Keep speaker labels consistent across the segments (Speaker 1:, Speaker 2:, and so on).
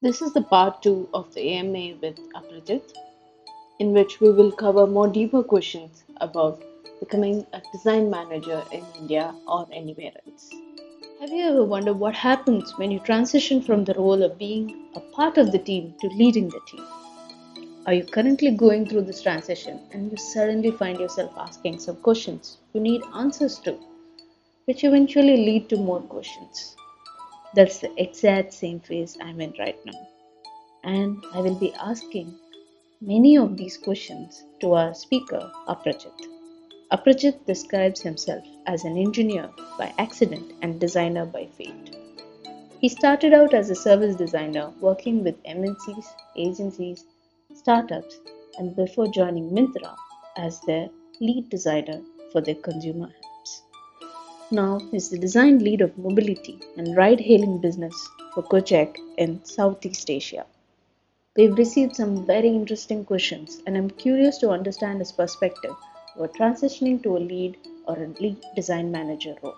Speaker 1: This is the part two of the AMA with Aprajit, in which we will cover more deeper questions about becoming a design manager in India or anywhere else. Have you ever wondered what happens when you transition from the role of being a part of the team to leading the team? Are you currently going through this transition and you suddenly find yourself asking some questions you need answers to, which eventually lead to more questions? That's the exact same phase I'm in right now. And I will be asking many of these questions to our speaker, Aprajit. Aprajit describes himself as an engineer by accident and designer by fate. He started out as a service designer working with MNCs, agencies, startups, and before joining Myntra as their lead designer for their consumer. Now is the design lead of mobility and ride hailing business for Gojek in Southeast Asia. We've received some very interesting questions, and I'm curious to understand his perspective about transitioning to a lead or a lead design manager role.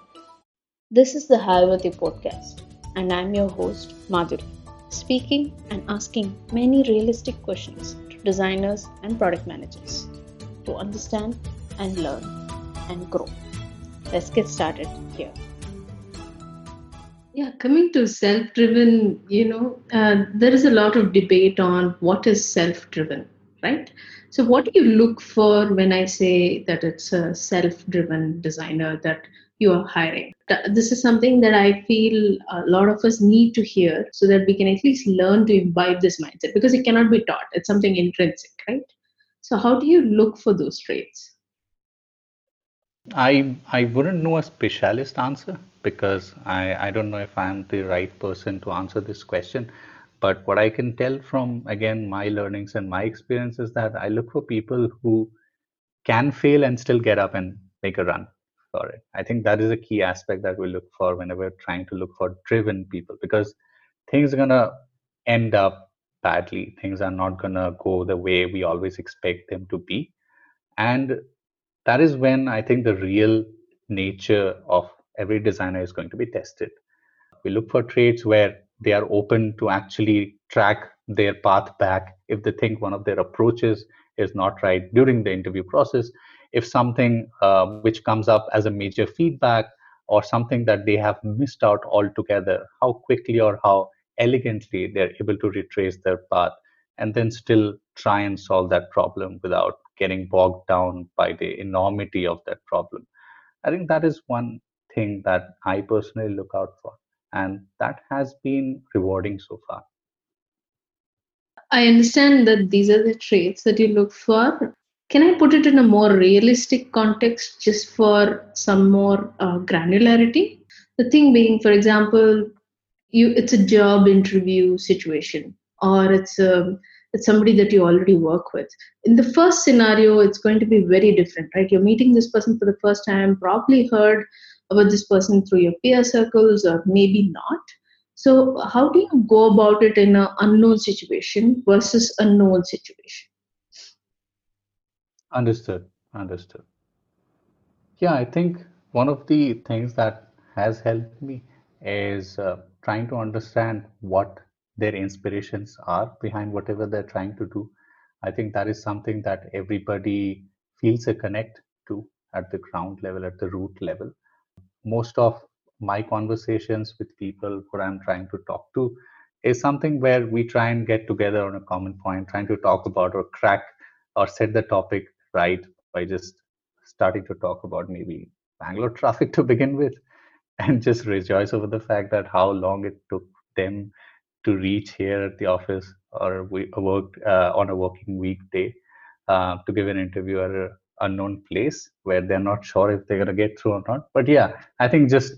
Speaker 1: This is the Hayavati podcast, and I'm your host, Madhuri, speaking and asking many realistic questions to designers and product managers to understand and learn and grow. Let's get started here.
Speaker 2: Yeah, coming to self driven, you know, uh, there is a lot of debate on what is self driven, right? So, what do you look for when I say that it's a self driven designer that you are hiring? This is something that I feel a lot of us need to hear so that we can at least learn to imbibe this mindset because it cannot be taught. It's something intrinsic, right? So, how do you look for those traits?
Speaker 3: I I wouldn't know a specialist answer because I, I don't know if I'm the right person to answer this question. But what I can tell from again my learnings and my experience is that I look for people who can fail and still get up and make a run for it. I think that is a key aspect that we look for whenever we're trying to look for driven people because things are gonna end up badly. Things are not gonna go the way we always expect them to be. And that is when I think the real nature of every designer is going to be tested. We look for traits where they are open to actually track their path back if they think one of their approaches is not right during the interview process. If something uh, which comes up as a major feedback or something that they have missed out altogether, how quickly or how elegantly they're able to retrace their path and then still try and solve that problem without getting bogged down by the enormity of that problem. I think that is one thing that I personally look out for, and that has been rewarding so far.
Speaker 2: I understand that these are the traits that you look for. Can I put it in a more realistic context just for some more uh, granularity? The thing being, for example, you it's a job interview situation or it's a it's somebody that you already work with. In the first scenario, it's going to be very different, right? You're meeting this person for the first time, probably heard about this person through your peer circles or maybe not. So, how do you go about it in an unknown situation versus a known situation?
Speaker 3: Understood. Understood. Yeah, I think one of the things that has helped me is uh, trying to understand what their inspirations are behind whatever they're trying to do. I think that is something that everybody feels a connect to at the ground level, at the root level. Most of my conversations with people who I'm trying to talk to is something where we try and get together on a common point, trying to talk about or crack or set the topic right by just starting to talk about maybe Bangalore traffic to begin with and just rejoice over the fact that how long it took them to reach here at the office or we worked uh, on a working weekday uh, to give an interview at an unknown place where they're not sure if they're going to get through or not. But yeah, I think just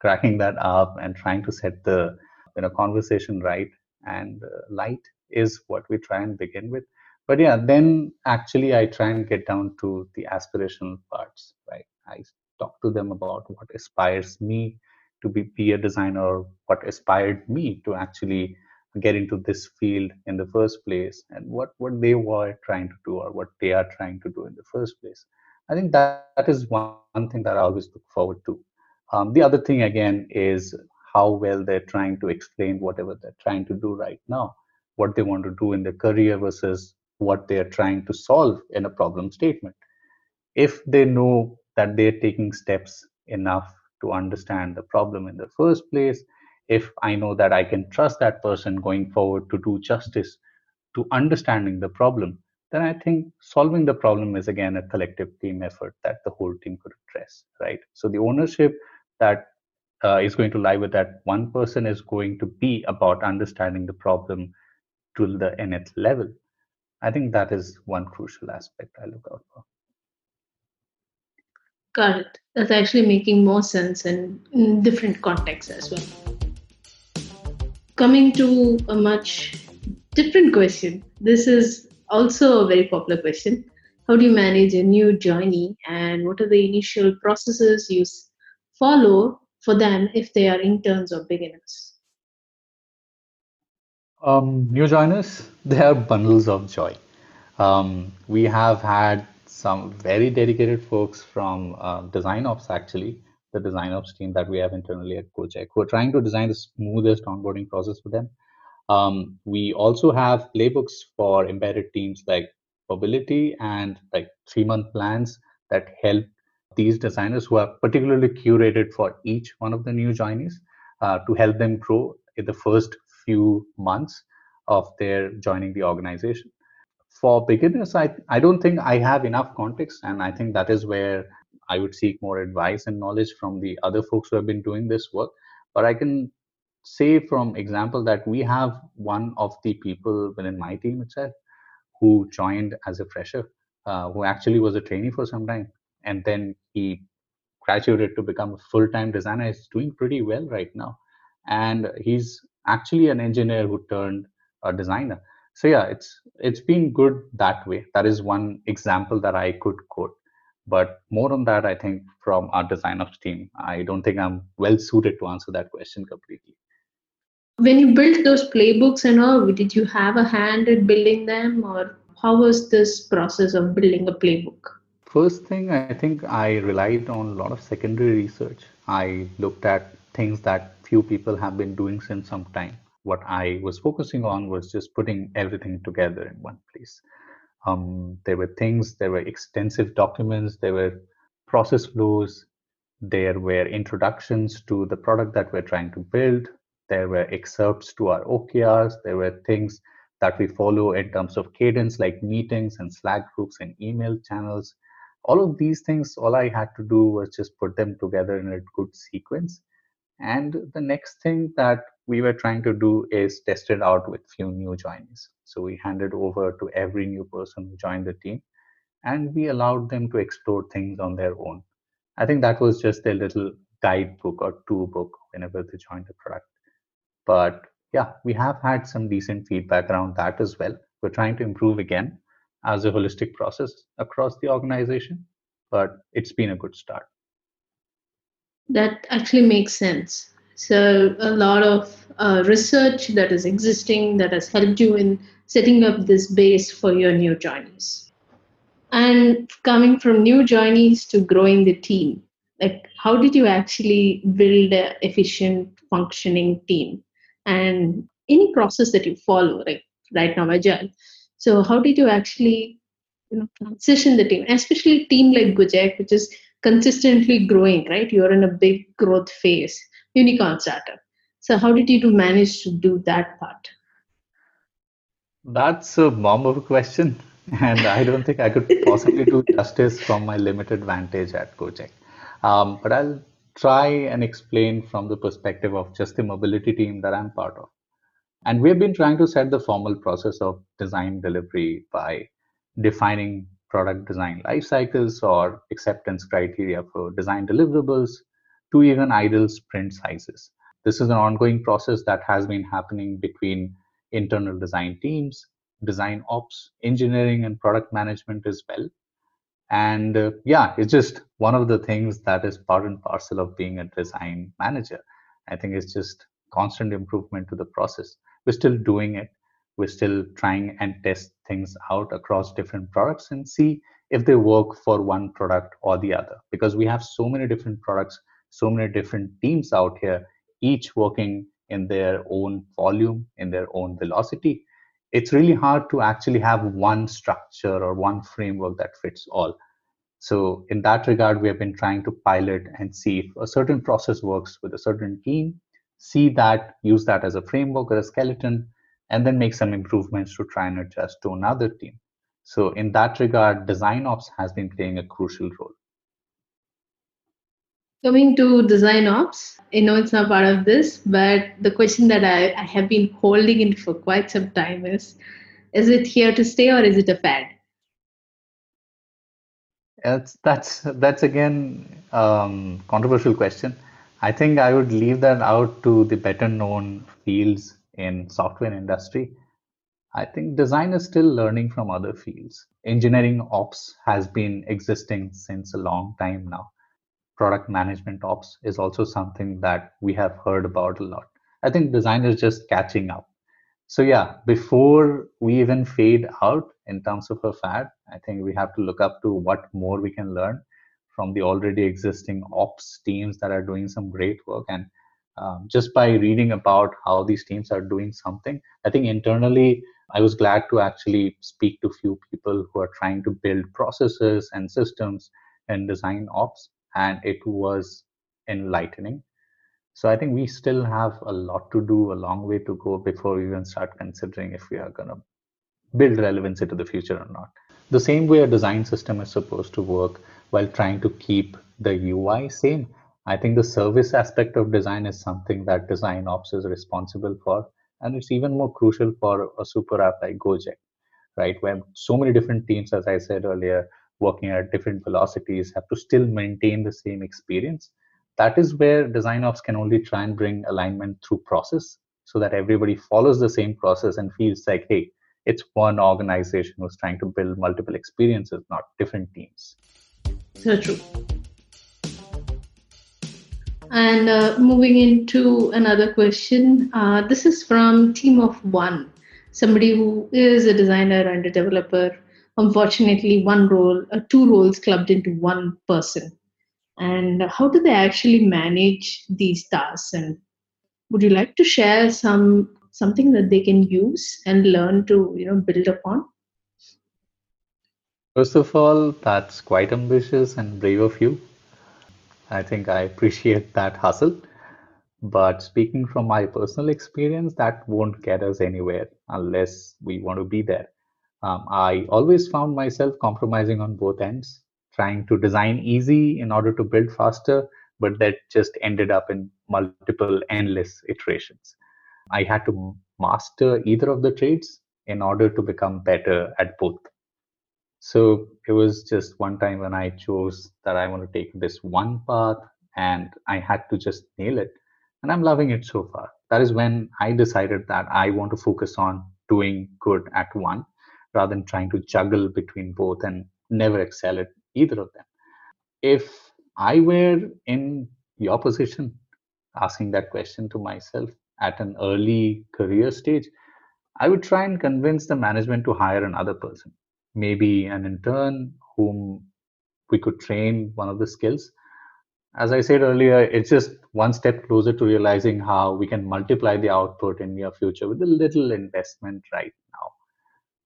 Speaker 3: cracking that up and trying to set the you know conversation right and uh, light is what we try and begin with. But yeah, then actually I try and get down to the aspirational parts, right? I talk to them about what inspires me to be, be a designer what inspired me to actually get into this field in the first place and what what they were trying to do or what they are trying to do in the first place i think that, that is one, one thing that i always look forward to um, the other thing again is how well they're trying to explain whatever they're trying to do right now, what they want to do in their career versus what they're trying to solve in a problem statement. If they know that they're taking steps enough to understand the problem in the first place, if I know that I can trust that person going forward to do justice to understanding the problem, then I think solving the problem is again a collective team effort that the whole team could address, right? So the ownership that uh, is going to lie with that one person is going to be about understanding the problem to the nth level. I think that is one crucial aspect I look out for.
Speaker 2: That's actually making more sense in, in different contexts as well. Coming to a much different question. This is also a very popular question. How do you manage a new journey and what are the initial processes you follow for them if they are interns or beginners?
Speaker 3: Um, new joiners, they are bundles of joy. Um, we have had some very dedicated folks from uh, design ops actually the design ops team that we have internally at Gojek who are trying to design the smoothest onboarding process for them. Um, we also have playbooks for embedded teams like mobility and like three month plans that help these designers who are particularly curated for each one of the new joinees uh, to help them grow in the first few months of their joining the organization for beginners, I, I don't think I have enough context. And I think that is where I would seek more advice and knowledge from the other folks who have been doing this work. But I can say from example that we have one of the people within my team itself who joined as a fresher, uh, who actually was a trainee for some time. And then he graduated to become a full-time designer. He's doing pretty well right now. And he's actually an engineer who turned a designer so yeah it's it's been good that way. That is one example that i could quote. But more on that i think from our design ops team. I don't think i'm well suited to answer that question completely.
Speaker 2: When you built those playbooks and all did you have a hand in building them? Or how was this process of building a playbook?
Speaker 3: First thing i think i relied on a lot of secondary research. I looked at things that few people have been doing since some time what I was focusing on was just putting everything together in one place. Um, there were things, there were extensive documents, there were process flows, there were introductions to the product that we're trying to build, there were excerpts to our OKRs, there were things that we follow in terms of cadence like meetings and Slack groups and email channels. All of these things, all I had to do was just put them together in a good sequence. And the next thing that we were trying to do is test it out with few new joinees. So we handed over to every new person who joined the team and we allowed them to explore things on their own. I think that was just a little guidebook or tool book whenever they joined the product. But yeah, we have had some decent feedback around that as well. We're trying to improve again as a holistic process across the organization, but it's been a good start.
Speaker 2: That actually makes sense so a lot of uh, research that is existing that has helped you in setting up this base for your new joinees. And coming from new joinees to growing the team, like how did you actually build an efficient functioning team? And any process that you follow, like right now Agile. So how did you actually you know transition the team, especially team like Gojek, which is consistently growing, right? You're in a big growth phase unicorn startup. So how did you manage to do that part?
Speaker 3: That's a bomb of a question. And I don't think I could possibly do justice from my limited vantage at Gojek. Um, but I'll try and explain from the perspective of just the mobility team that I'm part of. And we've been trying to set the formal process of design delivery by defining product design life cycles or acceptance criteria for design deliverables, to even idle sprint sizes. This is an ongoing process that has been happening between internal design teams, design ops, engineering, and product management as well. And uh, yeah, it's just one of the things that is part and parcel of being a design manager. I think it's just constant improvement to the process. We're still doing it. We're still trying and test things out across different products and see if they work for one product or the other because we have so many different products so many different teams out here each working in their own volume, in their own velocity, it's really hard to actually have one structure or one framework that fits all. So, in that regard, we have been trying to pilot and see if a certain process works with a certain team, see that, use that as a framework or a skeleton, and then make some improvements to try and adjust to another team. So, in that regard, design ops has been playing a crucial role.
Speaker 2: Coming to design ops, I know it's not part of this, but the question that I, I have been holding in for quite some time is is it here to stay or is it a fad?
Speaker 3: That's that's that's again um, controversial question. I think I would leave that out to the better known fields in software industry. I think design is still learning from other fields. Engineering ops has been existing since a long time now product management ops is also something that we have heard about a lot. I think design is just catching up. So yeah, before we even fade out in terms of a fad, I think we have to look up to what more we can learn from the already existing ops teams that are doing some great work. And um, just by reading about how these teams are doing something, I think internally I was glad to actually speak to a few people who are trying to build processes and systems and design ops and it was enlightening. So I think we still have a lot to do, a long way to go before we even start considering if we are going to build relevance into the future or not. The same way a design system is supposed to work while trying to keep the UI same. I think the service aspect of design is something that design ops is responsible for. And it's even more crucial for a super app like Gojek, right? Where so many different teams, as I said earlier, working at different velocities have to still maintain the same experience that is where design ops can only try and bring alignment through process so that everybody follows the same process and feels like hey it's one organization who's trying to build multiple experiences not different teams.
Speaker 2: So true. And uh, moving into another question uh, this is from team of one somebody who is a designer and a developer unfortunately one role uh, two roles clubbed into one person. And how do they actually manage these tasks? And would you like to share some something that they can use and learn to you know build upon?
Speaker 3: First of all that's quite ambitious and brave of you. I think i appreciate that hustle. But speaking from my personal experience that won't get us anywhere unless we want to be there um, I always found myself compromising on both ends, trying to design easy in order to build faster, but that just ended up in multiple endless iterations. I had to master either of the trades in order to become better at both. So it was just one time when I chose that I want to take this one path and I had to just nail it. And I'm loving it so far. That is when I decided that I want to focus on doing good at one rather than trying to juggle between both and never excel at either of them. If I were in your position, asking that question to myself at an early career stage, I would try and convince the management to hire another person, maybe an intern whom we could train one of the skills. As I said earlier, it's just one step closer to realizing how we can multiply the output in near future with a little investment right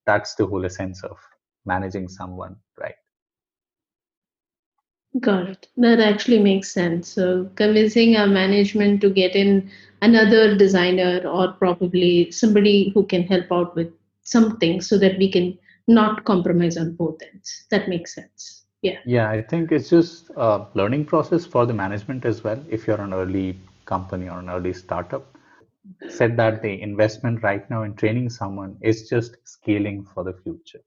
Speaker 3: that's the whole essence of managing someone right?
Speaker 2: Got it. That actually makes sense. So convincing our management to get in another designer or probably somebody who can help out with something so that we can not compromise on both ends. That makes sense. Yeah.
Speaker 3: Yeah i think it's just a learning process for the management as well if you're an early company or an early startup said that the investment right now in training someone is just scaling for the future.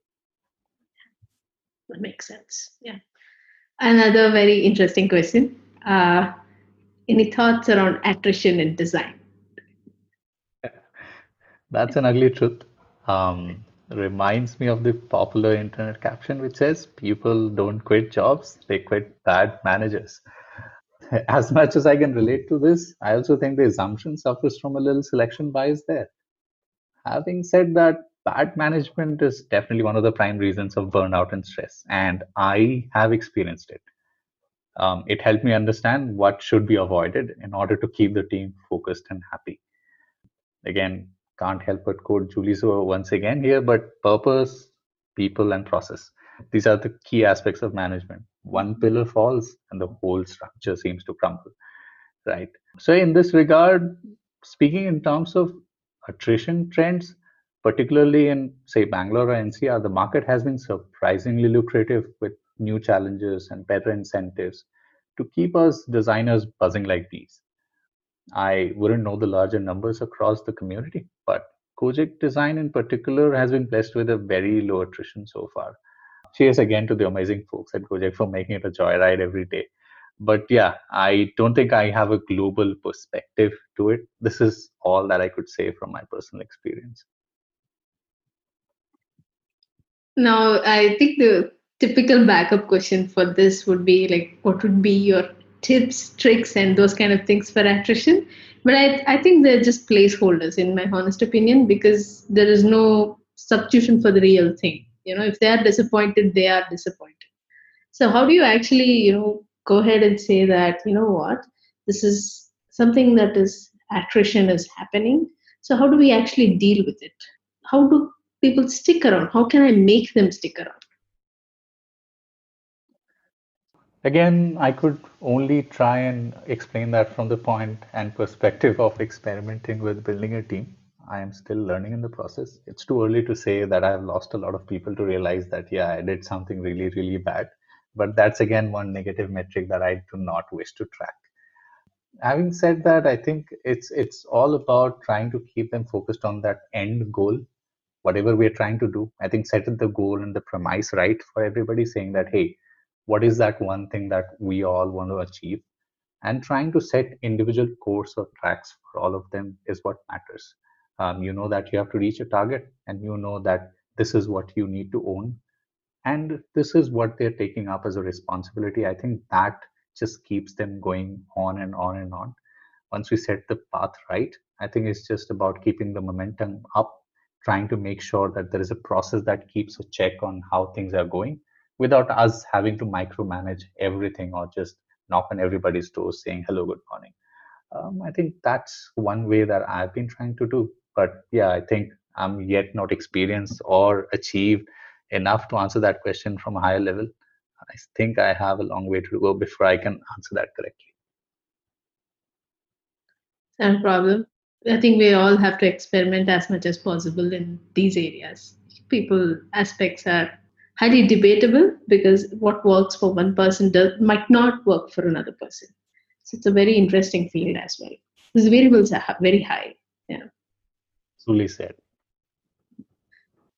Speaker 2: That makes sense. Yeah. Another very interesting question. Uh, any thoughts around attrition in design?
Speaker 3: That's an ugly truth. Um, reminds me of the popular internet caption which says people don't quit jobs, they quit bad managers. as much as I can relate to this, I also think the assumption suffers from a little selection bias there. Having said that, bad management is definitely one of the prime reasons of burnout and stress, and I have experienced it. Um, it helped me understand what should be avoided in order to keep the team focused and happy. Again, can't help but quote Julie Zhuo once again here, but purpose, people, and process. These are the key aspects of management. One pillar falls and the whole structure seems to crumble. Right. So in this regard, speaking in terms of attrition trends, particularly in say Bangalore or NCR, the market has been surprisingly lucrative with new challenges and better incentives to keep us designers buzzing like bees. I wouldn't know the larger numbers across the community, but Gojek Design in particular has been blessed with a very low attrition so far. Cheers again to the amazing folks at Gojek for making it a joyride every day. But yeah, I don't think I have a global perspective to it. This is all that I could say from my personal experience.
Speaker 2: Now, I think the typical backup question for this would be like, what would be your tips, tricks, and those kind of things for attrition? But I, I think they're just placeholders, in my honest opinion, because there is no substitution for the real thing. You know, if they are disappointed, they are disappointed. So, how do you actually, you know, go ahead and say that, you know what, this is something that is attrition is happening. So, how do we actually deal with it? How do people stick around? How can I make them stick around?
Speaker 3: Again, I could only try and explain that from the point and perspective of experimenting with building a team. I am still learning in the process. It's too early to say that I've lost a lot of people to realize that, yeah, I did something really, really bad. But that's again one negative metric that I do not wish to track. Having said that, I think it's it's all about trying to keep them focused on that end goal whatever we're trying to do i think setting the goal and the premise right for everybody saying that hey what is that one thing that we all want to achieve and trying to set individual course or tracks for all of them is what matters um, you know that you have to reach a target and you know that this is what you need to own. And this is what they're taking up as a responsibility. I think that just keeps them going on and on and on. Once we set the path right i think it's just about keeping the momentum up trying to make sure that there is a process that keeps a check on how things are going without us having to micromanage everything or just knock on everybody's door saying hello good morning. Um, i think that's one way that i've been trying to do but yeah i think i'm yet not experienced or achieved enough to answer that question from a higher level i think i have a long way to go before i can answer that correctly
Speaker 2: no problem I think we all have to experiment as much as possible in these areas. People aspects are highly debatable because what works for one person does, might not work for another person. So it's a very interesting field as well. These variables are very high.
Speaker 3: Truly said.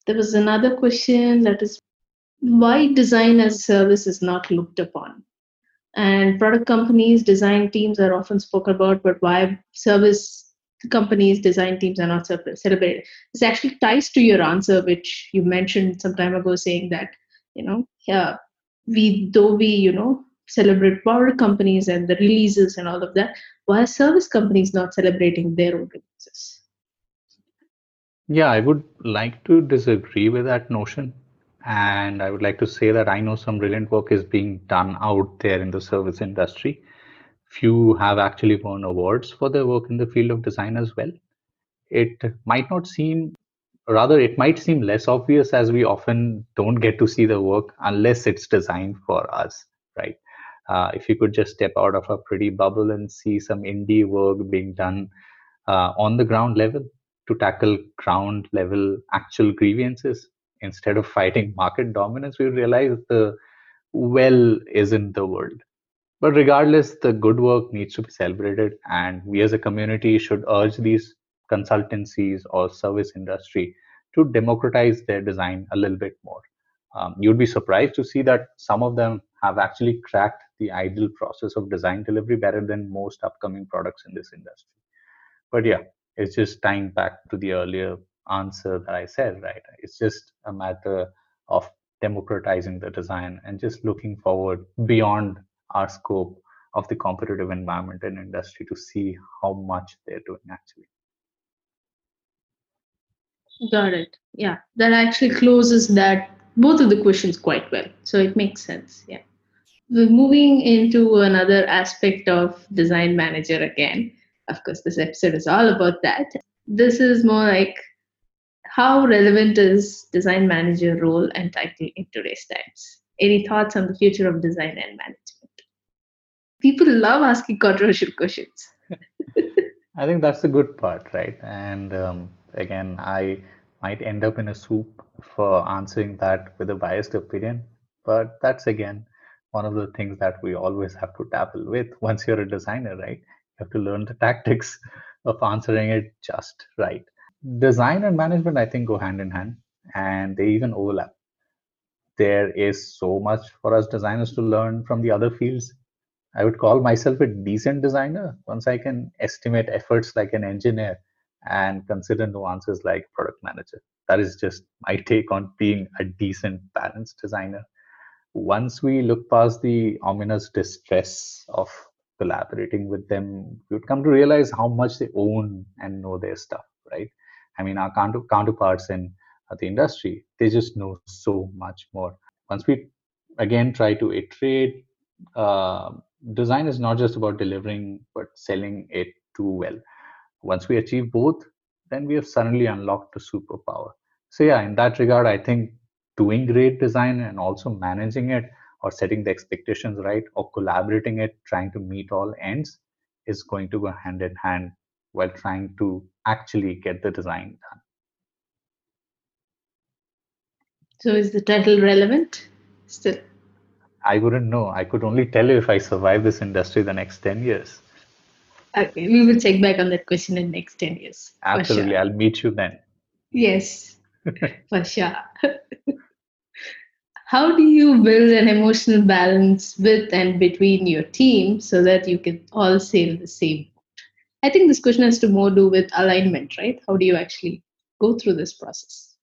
Speaker 2: There was another question that is why design as a service is not looked upon. And product companies, design teams are often spoken about, but why service companies, design teams are not celebrated. This actually ties to your answer, which you mentioned some time ago, saying that you know, yeah, we though we you know celebrate product companies and the releases and all of that, why are service companies not celebrating their own releases?
Speaker 3: Yeah, I would like to disagree with that notion. And I would like to say that I know some brilliant work is being done out there in the service industry few have actually won awards for their work in the field of design as well. It might not seem, rather, it might seem less obvious as we often don't get to see the work unless it's designed for us, right? Uh, if you could just step out of a pretty bubble and see some indie work being done uh, on the ground level to tackle ground level actual grievances instead of fighting market dominance, we realize the well is in the world but regardless, the good work needs to be celebrated, and we as a community should urge these consultancies or service industry to democratize their design a little bit more. Um, you'd be surprised to see that some of them have actually cracked the ideal process of design delivery better than most upcoming products in this industry. But yeah, it's just tying back to the earlier answer that I said, right? It's just a matter of democratizing the design and just looking forward beyond our scope of the competitive environment and industry to see how much they're doing actually.
Speaker 2: Got it. Yeah, that actually closes that both of the questions quite well. So it makes sense. Yeah. We're moving into another aspect of design manager again. Of course, this episode is all about that. This is more like how relevant is design manager role and title in today's times? Any thoughts on the future of design and management? People love asking controversial questions.
Speaker 3: I think that's the good part, right? And um, again, I might end up in a soup for answering that with a biased opinion, but that's again one of the things that we always have to tackle with once you're a designer, right? You have to learn the tactics of answering it just right. Design and management, I think, go hand in hand and they even overlap. There is so much for us designers to learn from the other fields I would call myself a decent designer once I can estimate efforts like an engineer and consider nuances like product manager. That is just my take on being a decent, balanced designer. Once we look past the ominous distress of collaborating with them, you'd come to realize how much they own and know their stuff, right? I mean, our counter- counterparts in the industry, they just know so much more. Once we again try to iterate, uh, design is not just about delivering but selling it too well once we achieve both then we have suddenly unlocked a superpower so yeah in that regard i think doing great design and also managing it or setting the expectations right or collaborating it trying to meet all ends is going to go hand in hand while trying to actually get the design done
Speaker 2: so is the title relevant still
Speaker 3: I wouldn't know. I could only tell you if I survive this industry the next 10 years.
Speaker 2: Okay, we will check back on that question in next 10 years.
Speaker 3: Absolutely. Sure. I'll meet you then.
Speaker 2: Yes, for sure. How do you build an emotional balance with and between your team so that you can all sail the same boat? I think this question has to more do with alignment, right? How do you actually go through this process?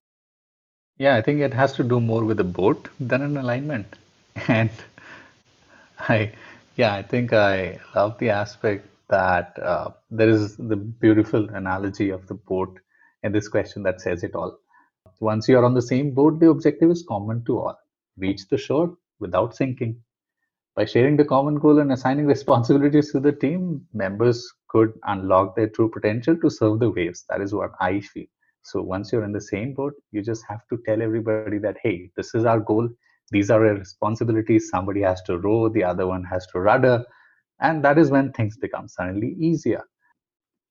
Speaker 3: Yeah, I think it has to do more with a boat than an alignment and I, yeah, I think I love the aspect that uh, there is the beautiful analogy of the boat in this question that says it all. Once you are on the same boat, the objective is common to all reach the shore without sinking. By sharing the common goal and assigning responsibilities to the team, members could unlock their true potential to serve the waves. That is what I feel. So once you're in the same boat, you just have to tell everybody that, hey, this is our goal these are our responsibilities somebody has to row the other one has to rudder and that is when things become suddenly easier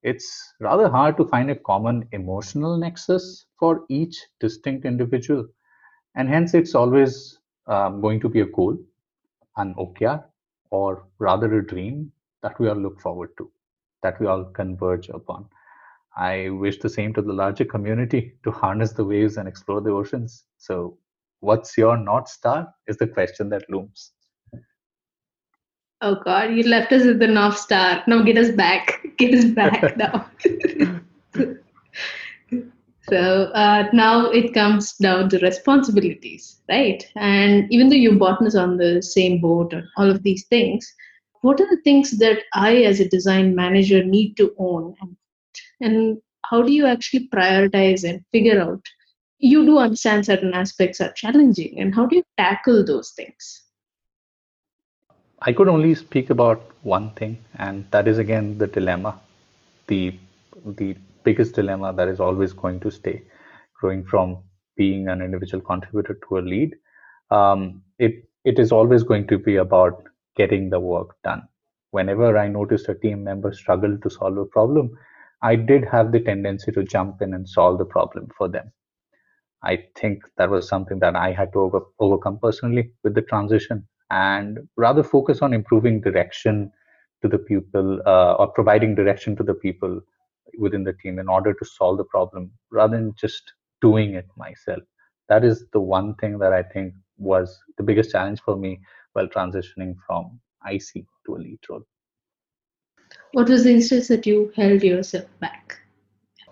Speaker 3: it's rather hard to find a common emotional nexus for each distinct individual and hence it's always um, going to be a goal an okr or rather a dream that we all look forward to that we all converge upon. I wish the same to the larger community to harness the waves and explore the oceans. So what's your north star is the question that looms.
Speaker 2: Oh god you left us with the north star. Now get us back. Get us back now so uh, now it comes down to responsibilities right? And even though your partners on the same boat and all of these things what are the things that i as a design manager need to own? And, and how do you actually prioritize and figure out? You do understand certain aspects are challenging and how do you tackle those things?
Speaker 3: I could only speak about one thing and that is again the dilemma the the biggest dilemma that is always going to stay growing from being an individual contributor to a lead um, it it is always going to be about getting the work done. Whenever i noticed a team member struggle to solve a problem i did have the tendency to jump in and solve the problem for them. I think that was something that I had to over, overcome personally with the transition and rather focus on improving direction to the people uh, or providing direction to the people within the team in order to solve the problem rather than just doing it myself. That is the one thing that I think was the biggest challenge for me while transitioning from IC to a lead role.
Speaker 2: What was the instance that you held yourself back?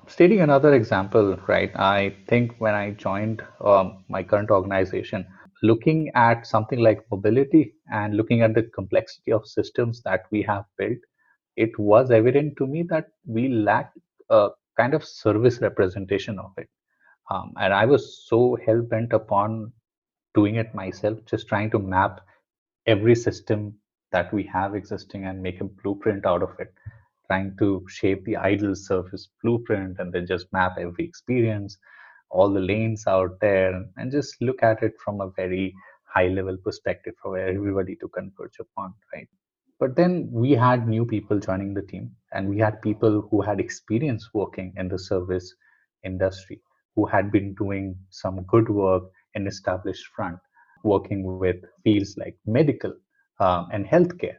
Speaker 3: stating another example, right? I think when I joined um, my current organization, looking at something like mobility and looking at the complexity of systems that we have built, it was evident to me that we lacked a kind of service representation of it. Um, and I was so hell bent upon doing it myself, just trying to map every system that we have existing and make a blueprint out of it trying to shape the ideal service blueprint and then just map every experience all the lanes out there and just look at it from a very high level perspective for everybody to converge upon right but then we had new people joining the team and we had people who had experience working in the service industry who had been doing some good work in established front working with fields like medical um, and healthcare.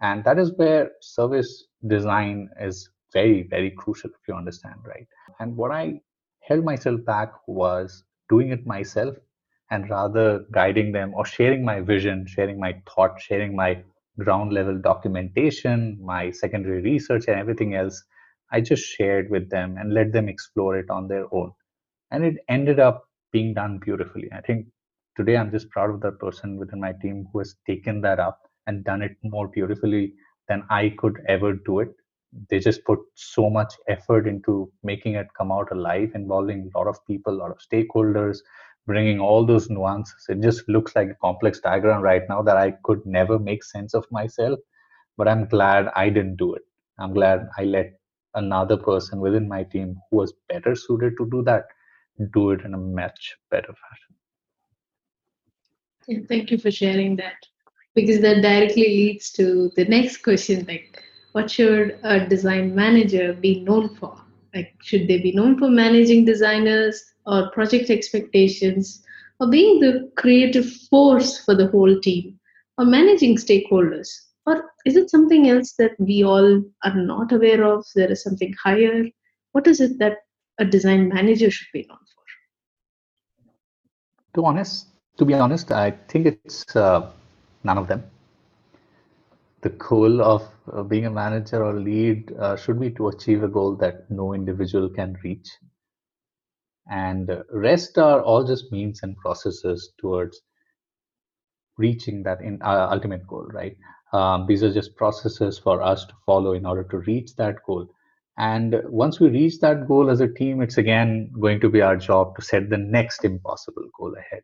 Speaker 3: And that is where service design is very very crucial if you understand right? And what i held myself back was doing it myself and rather guiding them or sharing my vision sharing my thought sharing my ground level documentation my secondary research and everything else i just shared with them and let them explore it on their own and it ended up being done beautifully i think today i'm just proud of that person within my team who has taken that up and done it more beautifully than I could ever do it. They just put so much effort into making it come out alive, involving a lot of people, a lot of stakeholders, bringing all those nuances. It just looks like a complex diagram right now that I could never make sense of myself. But I'm glad I didn't do it. I'm glad I let another person within my team who was better suited to do that do it in a much better fashion.
Speaker 2: Yeah, thank you for sharing that because that directly leads to the next question like what should a uh, design manager be known for like should they be known for managing designers or project expectations or being the creative force for the whole team or managing stakeholders? Or is it something else that we all are not aware of? There is something higher? What is it that a design manager should be known for?
Speaker 3: To honest to be honest i think it's uh, none of them. The goal of uh, being a manager or lead uh, should be to achieve a goal that no individual can reach. And uh, rest are all just means and processes towards reaching that in uh, ultimate goal, right? Um, these are just processes for us to follow in order to reach that goal. And once we reach that goal as a team, it's again going to be our job to set the next impossible goal ahead.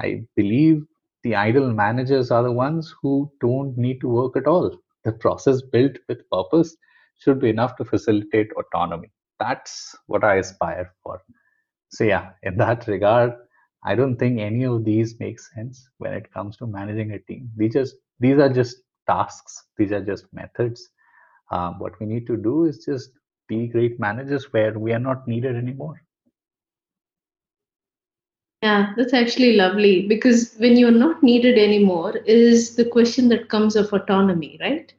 Speaker 3: I believe the idle managers are the ones who don't need to work at all. The process built with purpose should be enough to facilitate autonomy. That's what I aspire for. So, yeah, in that regard, I don't think any of these make sense when it comes to managing a team. These just these are just tasks. These are just methods. Um, what we need to do is just be great managers where we are not needed anymore.
Speaker 2: Yeah, that's actually lovely because when you're not needed anymore is the question that comes of autonomy, right?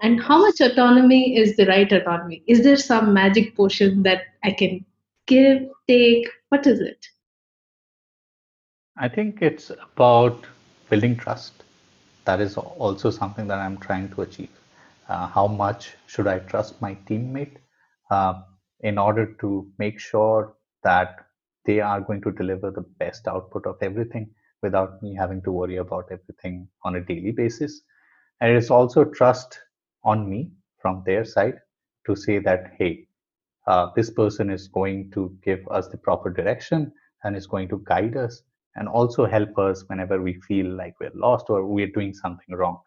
Speaker 2: And how much autonomy is the right autonomy? Is there some magic potion that I can give, take? What is it?
Speaker 3: I think it's about building trust. That is also something that I'm trying to achieve. Uh, how much should I trust my teammate uh, in order to make sure that they are going to deliver the best output of everything without me having to worry about everything on a daily basis. And it's also trust on me from their side to say that, hey, uh, this person is going to give us the proper direction and is going to guide us and also help us whenever we feel like we're lost or we're doing something wrong.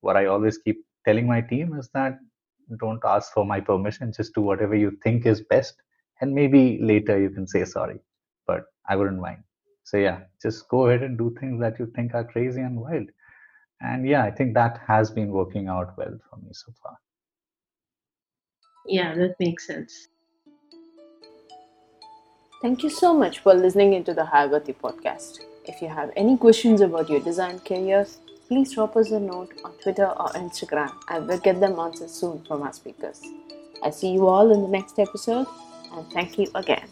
Speaker 3: What I always keep telling my team is that don't ask for my permission, just do whatever you think is best. And maybe later you can say sorry I wouldn't mind. So yeah, just go ahead and do things that you think are crazy and wild. And yeah, I think that has been working out well for me so far.
Speaker 2: Yeah, that makes sense.
Speaker 1: Thank you so much for listening into the Hayagati podcast. If you have any questions about your design careers, please drop us a note on Twitter or Instagram and we'll get them answered soon from our speakers. I see you all in the next episode and thank you again.